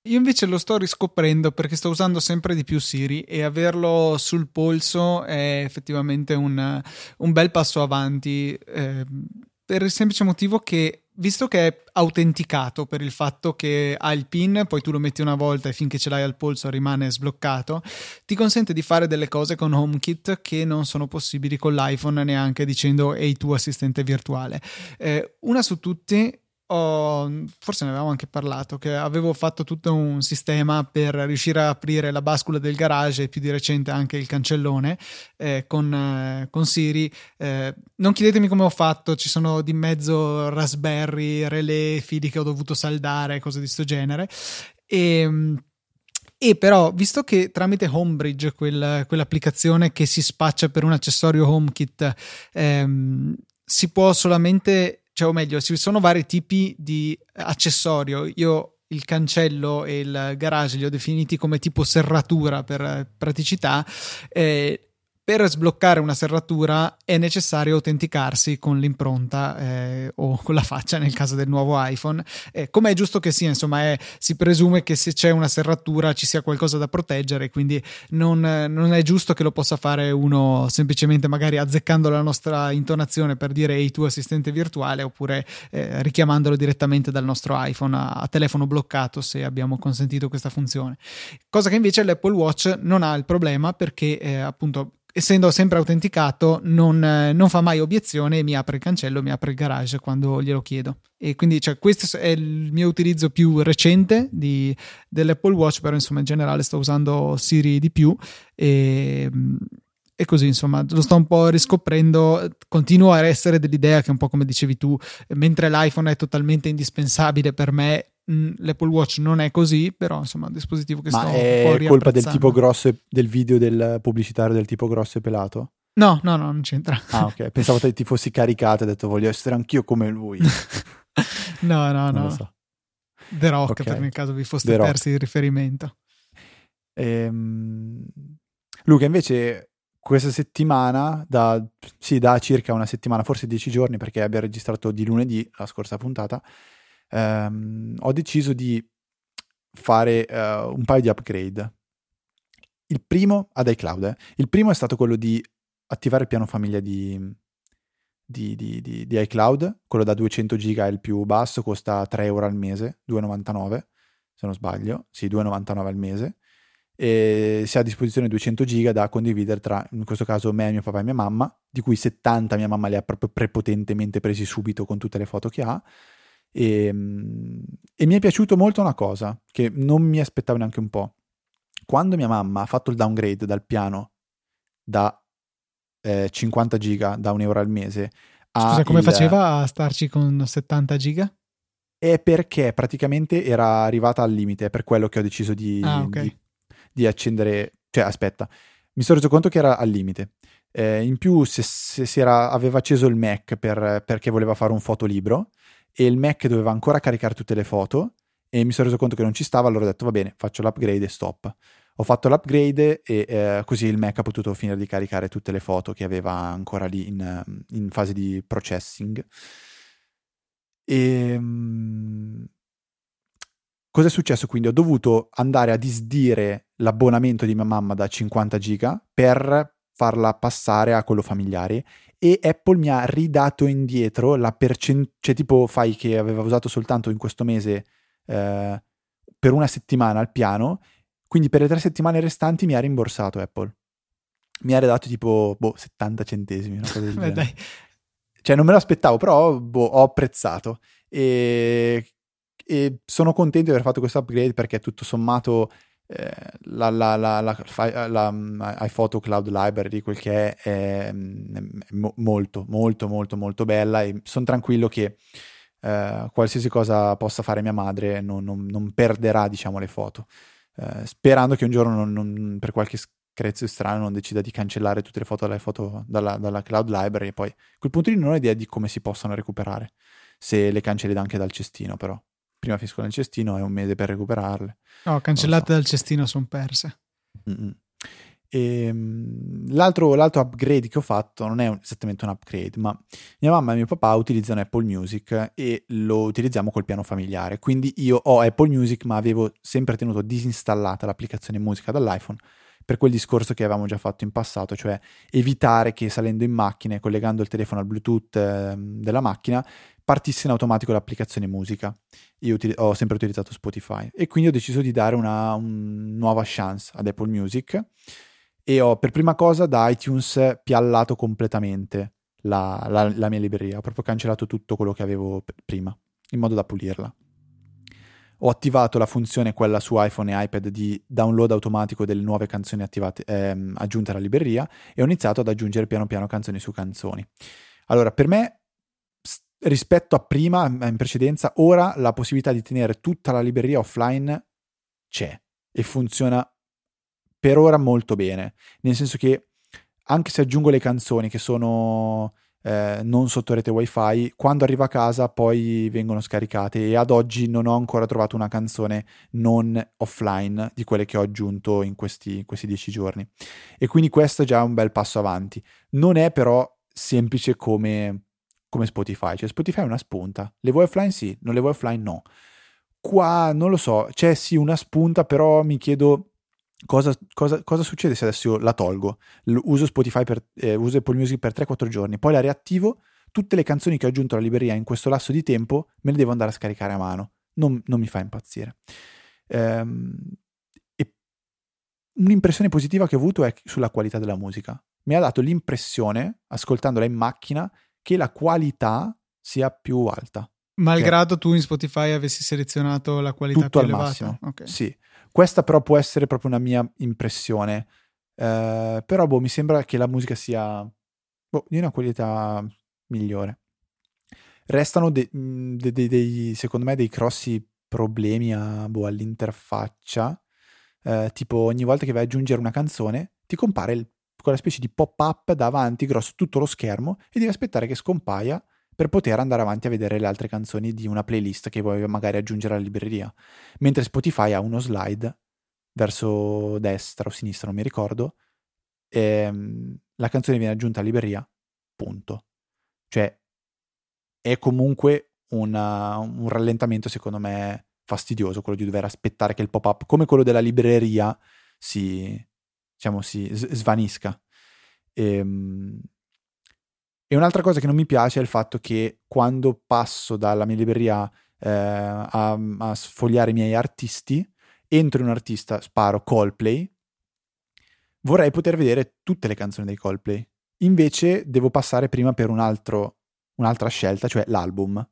Io invece lo sto riscoprendo perché sto usando sempre di più Siri e averlo sul polso è effettivamente un, un bel passo avanti eh, per il semplice motivo che visto che è autenticato per il fatto che ha il PIN, poi tu lo metti una volta e finché ce l'hai al polso rimane sbloccato, ti consente di fare delle cose con HomeKit che non sono possibili con l'iPhone neanche dicendo ehi tu assistente virtuale. Eh, una su tutti ho, forse ne avevamo anche parlato, che avevo fatto tutto un sistema per riuscire a aprire la bascula del garage e più di recente anche il cancellone eh, con, eh, con, Siri. Eh, non chiedetemi come ho fatto, ci sono di mezzo Raspberry, relè, fili che ho dovuto saldare, cose di questo genere. E, e però, visto che tramite Homebridge, quel, quell'applicazione che si spaccia per un accessorio HomeKit, ehm, si può solamente cioè o meglio, ci sono vari tipi di accessorio. Io il cancello e il garage li ho definiti come tipo serratura per praticità. Eh, per sbloccare una serratura è necessario autenticarsi con l'impronta eh, o con la faccia nel caso del nuovo iPhone. Eh, come è giusto che sia, insomma, è, si presume che se c'è una serratura ci sia qualcosa da proteggere, quindi non, non, è giusto che lo possa fare uno semplicemente magari azzeccando la nostra intonazione per dire ehi tu assistente virtuale oppure eh, richiamandolo direttamente dal nostro iPhone a, a telefono bloccato se abbiamo consentito questa funzione. Cosa che invece l'Apple Watch non ha il problema perché eh, appunto essendo sempre autenticato, non, non, fa mai obiezione e mi apre il cancello, mi apre il garage quando glielo chiedo. E quindi cioè, questo è il mio utilizzo più recente di, dell'Apple Watch, però insomma in generale sto usando Siri di più e, e così insomma lo sto un po' riscoprendo. Continuo a essere dell'idea che un po' come dicevi tu, mentre l'iPhone è totalmente indispensabile per me, Mm, L'Apple Watch non è così, però insomma è un dispositivo che Ma sto è colpa del tipo grosso e, del video del pubblicitario del tipo grosso e pelato? No, no, no, non c'entra. Ah, ok. Pensavo che ti fossi caricato e ho detto voglio essere anch'io come lui. no, no, non no. So. The Rock, okay. per nel caso vi foste The persi Rock. il riferimento. Ehm... Luca, invece, questa settimana, da, sì, da circa una settimana, forse dieci giorni, perché abbiamo registrato di lunedì la scorsa puntata, ehm, ho deciso di fare uh, un paio di upgrade. Il primo ad iCloud, eh. il primo è stato quello di attivare il piano famiglia di, di, di, di, di iCloud, quello da 200 giga è il più basso, costa 3 euro al mese, 2,99 se non sbaglio, sì 2,99 al mese, e si ha a disposizione 200 giga da condividere tra, in questo caso, me, mio papà e mia mamma, di cui 70 mia mamma le ha proprio prepotentemente presi subito con tutte le foto che ha, e, ehm, e, mi è piaciuto molto una cosa che non mi aspettavo neanche un po'. Quando mia mamma ha fatto il downgrade dal piano da eh, 50 giga da un euro al mese Scusa, come il... faceva a starci con 70 giga? È perché praticamente era arrivata al limite, è per quello che ho deciso di, ah, okay. di, di accendere. Cioè, aspetta, mi sono reso conto che era al limite. Eh, in più, se, se, se era, aveva acceso il Mac per, perché voleva fare un fotolibro, e il Mac doveva ancora caricare tutte le foto e mi sono reso conto che non ci stava, allora ho detto va bene, faccio l'upgrade e stop. Ho fatto l'upgrade e eh, così il Mac ha potuto finire di caricare tutte le foto che aveva ancora lì in, in fase di processing. E, um, cosa è successo quindi? Ho dovuto andare a disdire l'abbonamento di mia mamma da 50 giga per farla passare a quello familiare e Apple mi ha ridato indietro la percentuale, cioè tipo fai che aveva usato soltanto in questo mese eh, per una settimana al piano, quindi per le tre settimane restanti mi ha rimborsato Apple. Mi ha ridato tipo boh, 70 centesimi, una cosa del Beh, dai. Cioè non me lo aspettavo, però boh, ho apprezzato e, e sono contento di aver fatto questo upgrade perché tutto sommato la, la, la, la, la mm, iPhoto Cloud Library, quel che è, è, è molto, molto, molto, molto bella e sono tranquillo che eh, qualsiasi cosa possa fare mia madre non, non, non perderà diciamo le foto. Eh, sperando che un giorno non, per qualche screzio strano non decida di cancellare tutte le foto, foto dalla, dalla, cloud library e poi a quel punto lì non ho idea di come si possano recuperare se le cancelli anche dal cestino però prima finisco nel cestino è un mese per recuperarle no cancellate so. dal cestino sono perse. E, ehm, l'altro, l'altro, upgrade che ho fatto non è esattamente un upgrade, ma mia mamma e mio papà utilizzano Apple Music e lo utilizziamo col piano familiare. Quindi io ho Apple Music, ma avevo sempre tenuto disinstallata l'applicazione musica dall'iPhone per quel discorso che avevamo già fatto in passato, cioè evitare che salendo in macchina e collegando il telefono al Bluetooth eh, della macchina partisse in automatico l'applicazione musica. Io util- ho sempre utilizzato Spotify e quindi ho deciso di dare una, una nuova chance ad Apple Music e ho per prima cosa da iTunes piallato completamente la, la, la mia libreria, ho proprio cancellato tutto quello che avevo p- prima, in modo da pulirla. Ho attivato la funzione quella su iPhone e iPad di download automatico delle nuove canzoni attivate, ehm, aggiunte alla libreria e ho iniziato ad aggiungere piano piano canzoni su canzoni. Allora, per me rispetto a prima, in precedenza, ora la possibilità di tenere tutta la libreria offline c'è e funziona per ora molto bene, nel senso che anche se aggiungo le canzoni che sono eh, non sotto rete wifi, quando arrivo a casa poi vengono scaricate e ad oggi non ho ancora trovato una canzone non offline di quelle che ho aggiunto in questi, in questi dieci giorni. E quindi questo è già un bel passo avanti. Non è però semplice come, come Spotify, cioè Spotify è una spunta. Le vuoi offline sì, non le vuoi offline no. Qua non lo so, c'è sì una spunta, però mi chiedo Cosa, cosa, cosa, succede se adesso la tolgo? uso Spotify per, eh, uso Apple Music per 3-4 giorni, poi la riattivo, tutte le canzoni che ho aggiunto alla libreria in questo lasso di tempo me le devo andare a scaricare a mano. Non, non mi fa impazzire. Ehm, un'impressione positiva che ho avuto è sulla qualità della musica. Mi ha dato l'impressione, ascoltandola in macchina, che la qualità sia più alta. Malgrado tu in Spotify avessi selezionato la qualità Tutto più al elevata. massimo. Okay. Sì. Questa però può essere proprio una mia impressione. Eh, però boh, mi sembra che la musica sia boh, di una qualità migliore. Restano de- de- de- dei, secondo me dei grossi problemi a, boh, all'interfaccia. Eh, tipo ogni volta che vai ad aggiungere una canzone ti compare il, quella specie di pop-up davanti grosso tutto lo schermo e devi aspettare che scompaia per poter andare avanti a vedere le altre canzoni di una playlist che vuoi magari aggiungere alla libreria. Mentre Spotify ha uno slide verso destra o sinistra, non mi ricordo, e ehm, la canzone viene aggiunta alla libreria, punto. Cioè, è comunque una, un rallentamento, secondo me, fastidioso, quello di dover aspettare che il pop-up, come quello della libreria, si, diciamo, si svanisca. E, ehm, e un'altra cosa che non mi piace è il fatto che quando passo dalla mia libreria eh, a, a, sfogliare i miei artisti, entro in un artista, sparo Coldplay, vorrei poter vedere tutte le canzoni dei Coldplay. Invece devo passare prima per un altro, un'altra scelta, cioè l'album.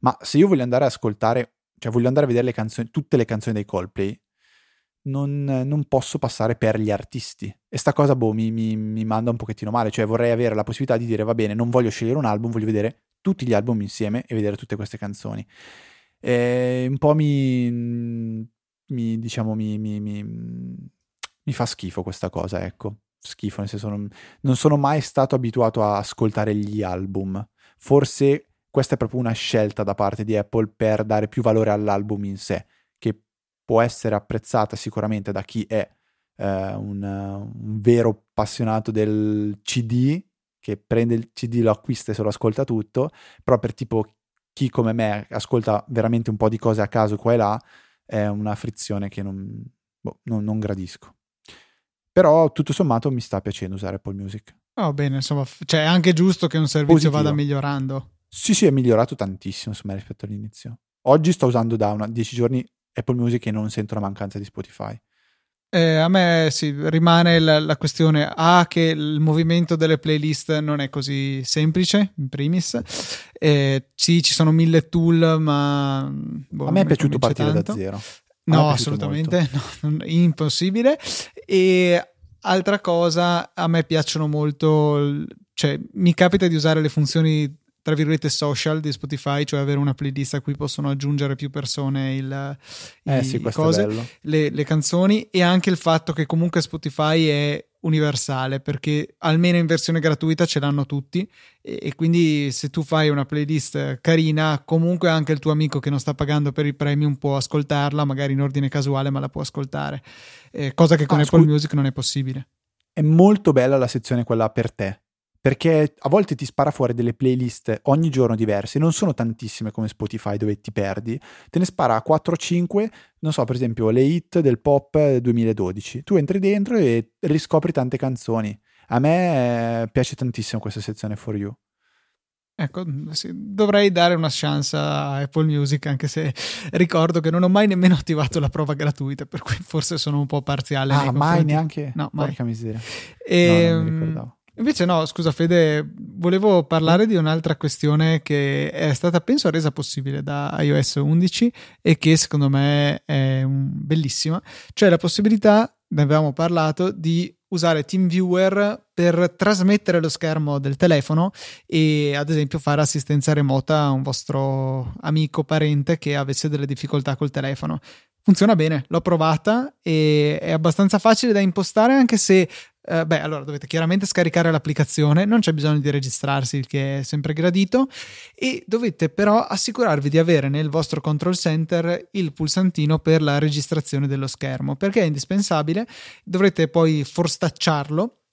Ma se io voglio andare ad ascoltare, cioè voglio andare a vedere le canzoni, tutte le canzoni dei Coldplay, non, non, posso passare per gli artisti. E sta cosa, boh, mi, mi, mi, manda un pochettino male. Cioè, vorrei avere la possibilità di dire, va bene, non voglio scegliere un album, voglio vedere tutti gli album insieme e vedere tutte queste canzoni. E un po' mi, mi diciamo, mi, fa schifo questa cosa, ecco. Schifo, nel senso, non, non sono mai stato abituato a ascoltare gli album. Forse questa è proprio una scelta da parte di Apple per dare più valore all'album in sé può essere apprezzata sicuramente da chi è eh, un, un, vero appassionato del CD, che prende il CD, lo acquista e se lo ascolta tutto, però per tipo chi come me ascolta veramente un po' di cose a caso qua e là, è una frizione che non, boh, non, non gradisco. Però tutto sommato mi sta piacendo usare Apple Music. Oh, bene, insomma, cioè è anche giusto che un servizio Positivo. vada migliorando. Sì, sì, è migliorato tantissimo insomma, rispetto all'inizio. Oggi sto usando da una, 10 giorni Apple Music e non sento la mancanza di Spotify. Eh, a me sì, rimane la, la, questione A che il movimento delle playlist non è così semplice, in primis. Eh, sì, ci sono mille tool, ma... Boh, a me è piaciuto partire tanto. da zero. No, assolutamente, no, impossibile. E altra cosa, a me piacciono molto, cioè mi capita di usare le funzioni tra virgolette social di Spotify, cioè avere una playlist a cui possono aggiungere più persone il, eh i, sì, cose, le, le canzoni e anche il fatto che comunque Spotify è universale perché almeno in versione gratuita ce l'hanno tutti e, e, quindi se tu fai una playlist carina comunque anche il tuo amico che non sta pagando per il premium può ascoltarla magari in ordine casuale ma la può ascoltare eh, cosa che con ah, Apple scu- Music non è possibile. È molto bella la sezione quella per te perché a volte ti spara fuori delle playlist ogni giorno diverse, non sono tantissime come Spotify dove ti perdi, te ne spara 4-5, non so, per esempio le hit del pop 2012, tu entri dentro e riscopri tante canzoni. A me eh, piace tantissimo questa sezione For You. Ecco, sì, dovrei dare una chance a Apple Music, anche se ricordo che non ho mai nemmeno attivato la prova gratuita, per cui forse sono un po' parziale. Ah, mai neanche? No, mai. Porca miseria. E, no, non mi ehm, ricordavo. Invece no, scusa Fede, volevo parlare di un'altra questione che è stata penso resa possibile da iOS 11 e che secondo me è un, bellissima, cioè la possibilità, ne avevamo parlato, di usare TeamViewer per trasmettere lo schermo del telefono e ad esempio fare assistenza remota a un vostro amico, parente che avesse delle difficoltà col telefono. Funziona bene, l'ho provata e è abbastanza facile da impostare anche se Uh, beh, allora dovete chiaramente scaricare l'applicazione, non c'è bisogno di registrarsi, il che è sempre gradito, e dovete però assicurarvi di avere nel vostro control center il pulsantino per la registrazione dello schermo, perché è indispensabile, dovrete poi forstacciarlo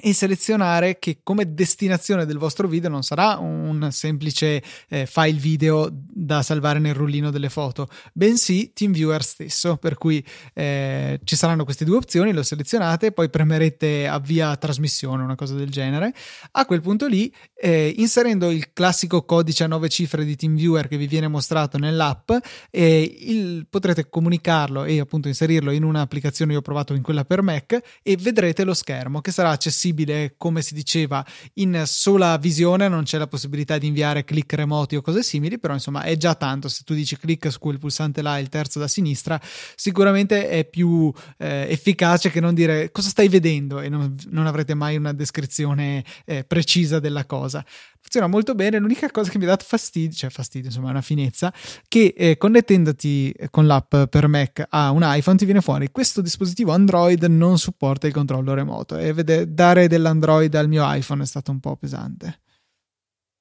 e selezionare che come destinazione del vostro video non sarà un semplice eh, file video da salvare nel rullino delle foto, bensì TeamViewer stesso, per cui eh, ci saranno queste due opzioni, lo selezionate, poi premerete avvia trasmissione, una cosa del genere. A quel punto lì, eh, inserendo il classico codice a nove cifre di TeamViewer che vi viene mostrato nell'app, il, potrete comunicarlo e appunto inserirlo in un'applicazione, io ho provato in quella per Mac, e vedrete lo schermo che sarà accessibile accessibile, come si diceva, in sola visione, non c'è la possibilità di inviare click remoti o cose simili, però insomma è già tanto, se tu dici click su quel pulsante là, il terzo da sinistra, sicuramente è più eh, efficace che non dire cosa stai vedendo? e non, non avrete mai una descrizione eh, precisa della cosa funziona molto bene. L'unica cosa che mi ha dato fastidio, cioè fastidio, insomma, è una finezza, che eh, connettendoti con l'app per Mac a un iPhone ti viene fuori questo dispositivo Android non supporta il controllo remoto e vede, dare dell'Android al mio iPhone è stato un po' pesante.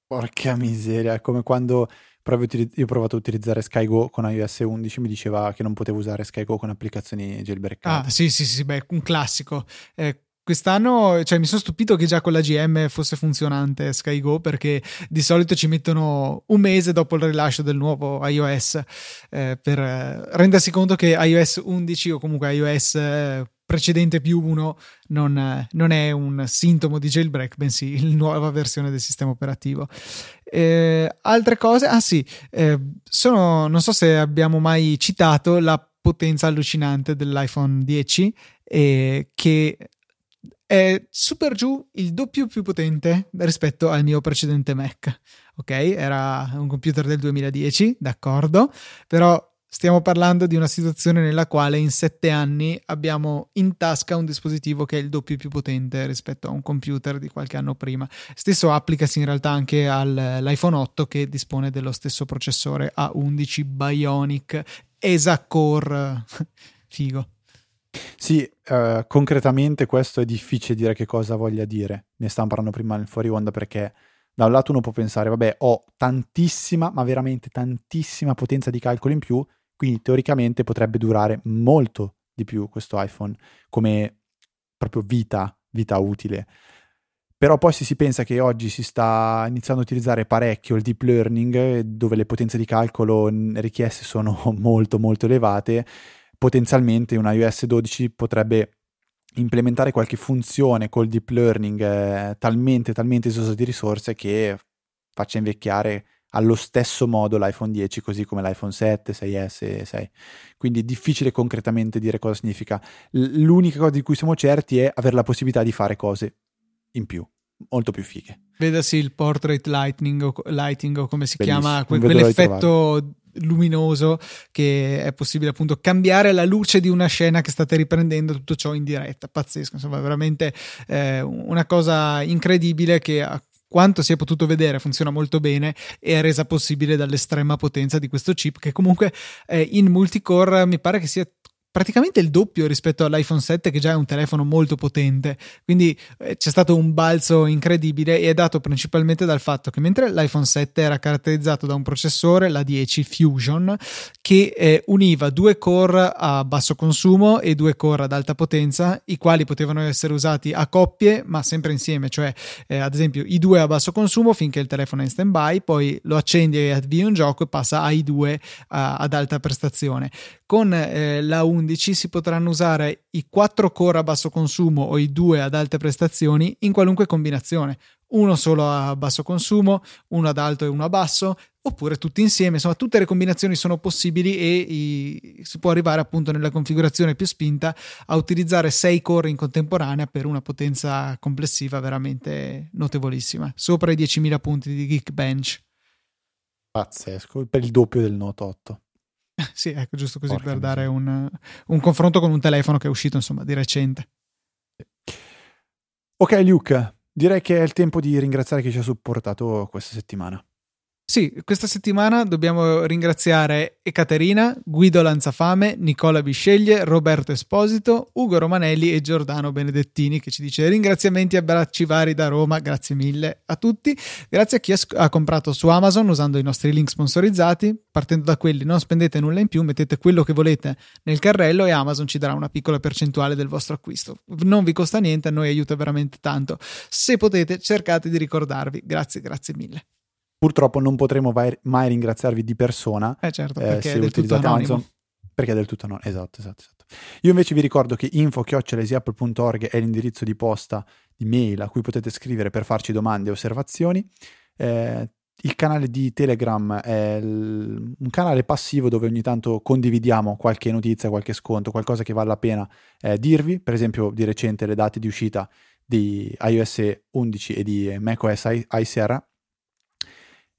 Porca miseria, è come quando io ho provato a utilizzare SkyGo con iOS 11, mi diceva che non potevo usare SkyGo con applicazioni jailbreakate. Ah, sì, sì, sì, beh, un classico. Eh, Quest'anno, cioè, mi sono stupito che già con la GM fosse funzionante SkyGo perché di solito ci mettono un mese dopo il rilascio del nuovo iOS eh, per eh, rendersi conto che iOS 11 o comunque iOS eh, precedente più 1 non, eh, non, è un sintomo di jailbreak, bensì la nuova versione del sistema operativo. Eh, altre cose, ah sì, eh, sono, non so se abbiamo mai citato la potenza allucinante dell'iPhone 10 eh, che è super giù il doppio più potente rispetto al mio precedente Mac. Ok, era un computer del 2010, d'accordo, però stiamo parlando di una situazione nella quale in sette anni abbiamo in tasca un dispositivo che è il doppio più potente rispetto a un computer di qualche anno prima. Stesso applicasi in realtà anche all'iPhone 8 che dispone dello stesso processore A11 Bionic ESA Core. Figo. Sì, uh, concretamente questo è difficile dire che cosa voglia dire. Ne stavamo parlando prima nel fuori onda perché da un lato uno può pensare, vabbè, ho tantissima, ma veramente tantissima potenza di calcolo in più, quindi teoricamente potrebbe durare molto di più questo iPhone come proprio vita, vita utile. Però poi se si pensa che oggi si sta iniziando a utilizzare parecchio il deep learning, dove le potenze di calcolo richieste sono molto molto elevate, potenzialmente un iOS 12 potrebbe implementare qualche funzione col deep learning eh, talmente, talmente esosa di risorse che faccia invecchiare allo stesso modo l'iPhone 10 così come l'iPhone 7, 6S e 6. Quindi è difficile concretamente dire cosa significa. L'unica cosa di cui siamo certi è avere la possibilità di fare cose in più, molto più fighe. Vedasi il portrait lightning o, lighting o come si Bellissimo. chiama, que- quell'effetto luminoso che è possibile appunto cambiare la luce di una scena che state riprendendo tutto ciò in diretta. Pazzesco insomma veramente eh, una cosa incredibile che quanto si è potuto vedere funziona molto bene e è resa possibile dall'estrema potenza di questo chip che comunque eh, in multicore mi pare che sia praticamente il doppio rispetto all'iPhone 7 che già è un telefono molto potente. Quindi eh, c'è stato un balzo incredibile e è dato principalmente dal fatto che mentre l'iPhone 7 era caratterizzato da un processore la 10 Fusion che eh, univa due core a basso consumo e due core ad alta potenza i quali potevano essere usati a coppie ma sempre insieme cioè eh, ad esempio i due a basso consumo finché il telefono è in stand by poi lo accendi e avvii un gioco e passa ai due ad alta prestazione con eh, la 11 si potranno usare i 4 core a basso consumo o i 2 ad alte prestazioni in qualunque combinazione, uno solo a basso consumo, uno ad alto e uno a basso, oppure tutti insieme. Insomma, tutte le combinazioni sono possibili e i, si può arrivare appunto nella configurazione più spinta a utilizzare 6 core in contemporanea per una potenza complessiva veramente notevolissima, sopra i 10.000 punti di Geekbench. Pazzesco, per il doppio del Note 8. sì, ecco, giusto così Porca per dare un, un, confronto con un telefono che è uscito, insomma, di recente. Ok, Luke, direi che è il tempo di ringraziare chi ci ha supportato questa settimana. Sì, questa settimana dobbiamo ringraziare Ekaterina, Guido Lanzafame, Nicola Bisceglie, Roberto Esposito, Ugo Romanelli e Giordano Benedettini che ci dice ringraziamenti e abbracci vari da Roma, grazie mille a tutti. Grazie a chi ha comprato su Amazon usando i nostri link sponsorizzati. Partendo da quelli non spendete nulla in più, mettete quello che volete nel carrello e Amazon ci darà una piccola percentuale del vostro acquisto. Non vi costa niente, a noi aiuta veramente tanto. Se potete cercate di ricordarvi. Grazie, grazie mille. Purtroppo non potremo mai ringraziarvi di persona eh certo, eh, se utilizzate Amazon. Perché è del tutto no, esatto, esatto, esatto. Io invece vi ricordo che info-easyapple.org è l'indirizzo di posta di mail a cui potete scrivere per farci domande e osservazioni. Eh, il canale di Telegram è l- un canale passivo dove ogni tanto condividiamo qualche notizia, qualche sconto, qualcosa che vale la pena eh, dirvi. Per esempio, di recente le date di uscita di iOS 11 e di macOS High Sierra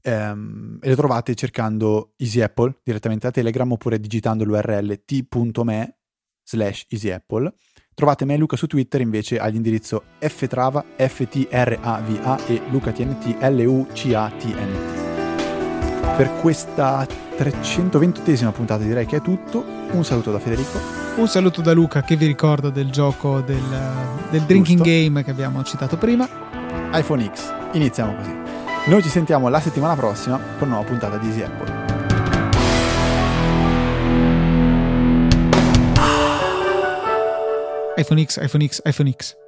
ehm, e le trovate cercando Easy Apple direttamente da Telegram oppure digitando l'URL t.me slash easyapple. Trovate me e Luca su Twitter invece all'indirizzo ftrava, ftrava e lucatnt, l-u-c-a-t-n. Per questa 320esima puntata direi che è tutto. Un saluto da Federico. Un saluto da Luca che vi ricordo del gioco del, del drinking Giusto. game che abbiamo citato prima. iPhone X. Iniziamo così. Noi ci sentiamo la settimana prossima con una nuova puntata di Easy Apple. iPhone X, iPhone X, iPhone X.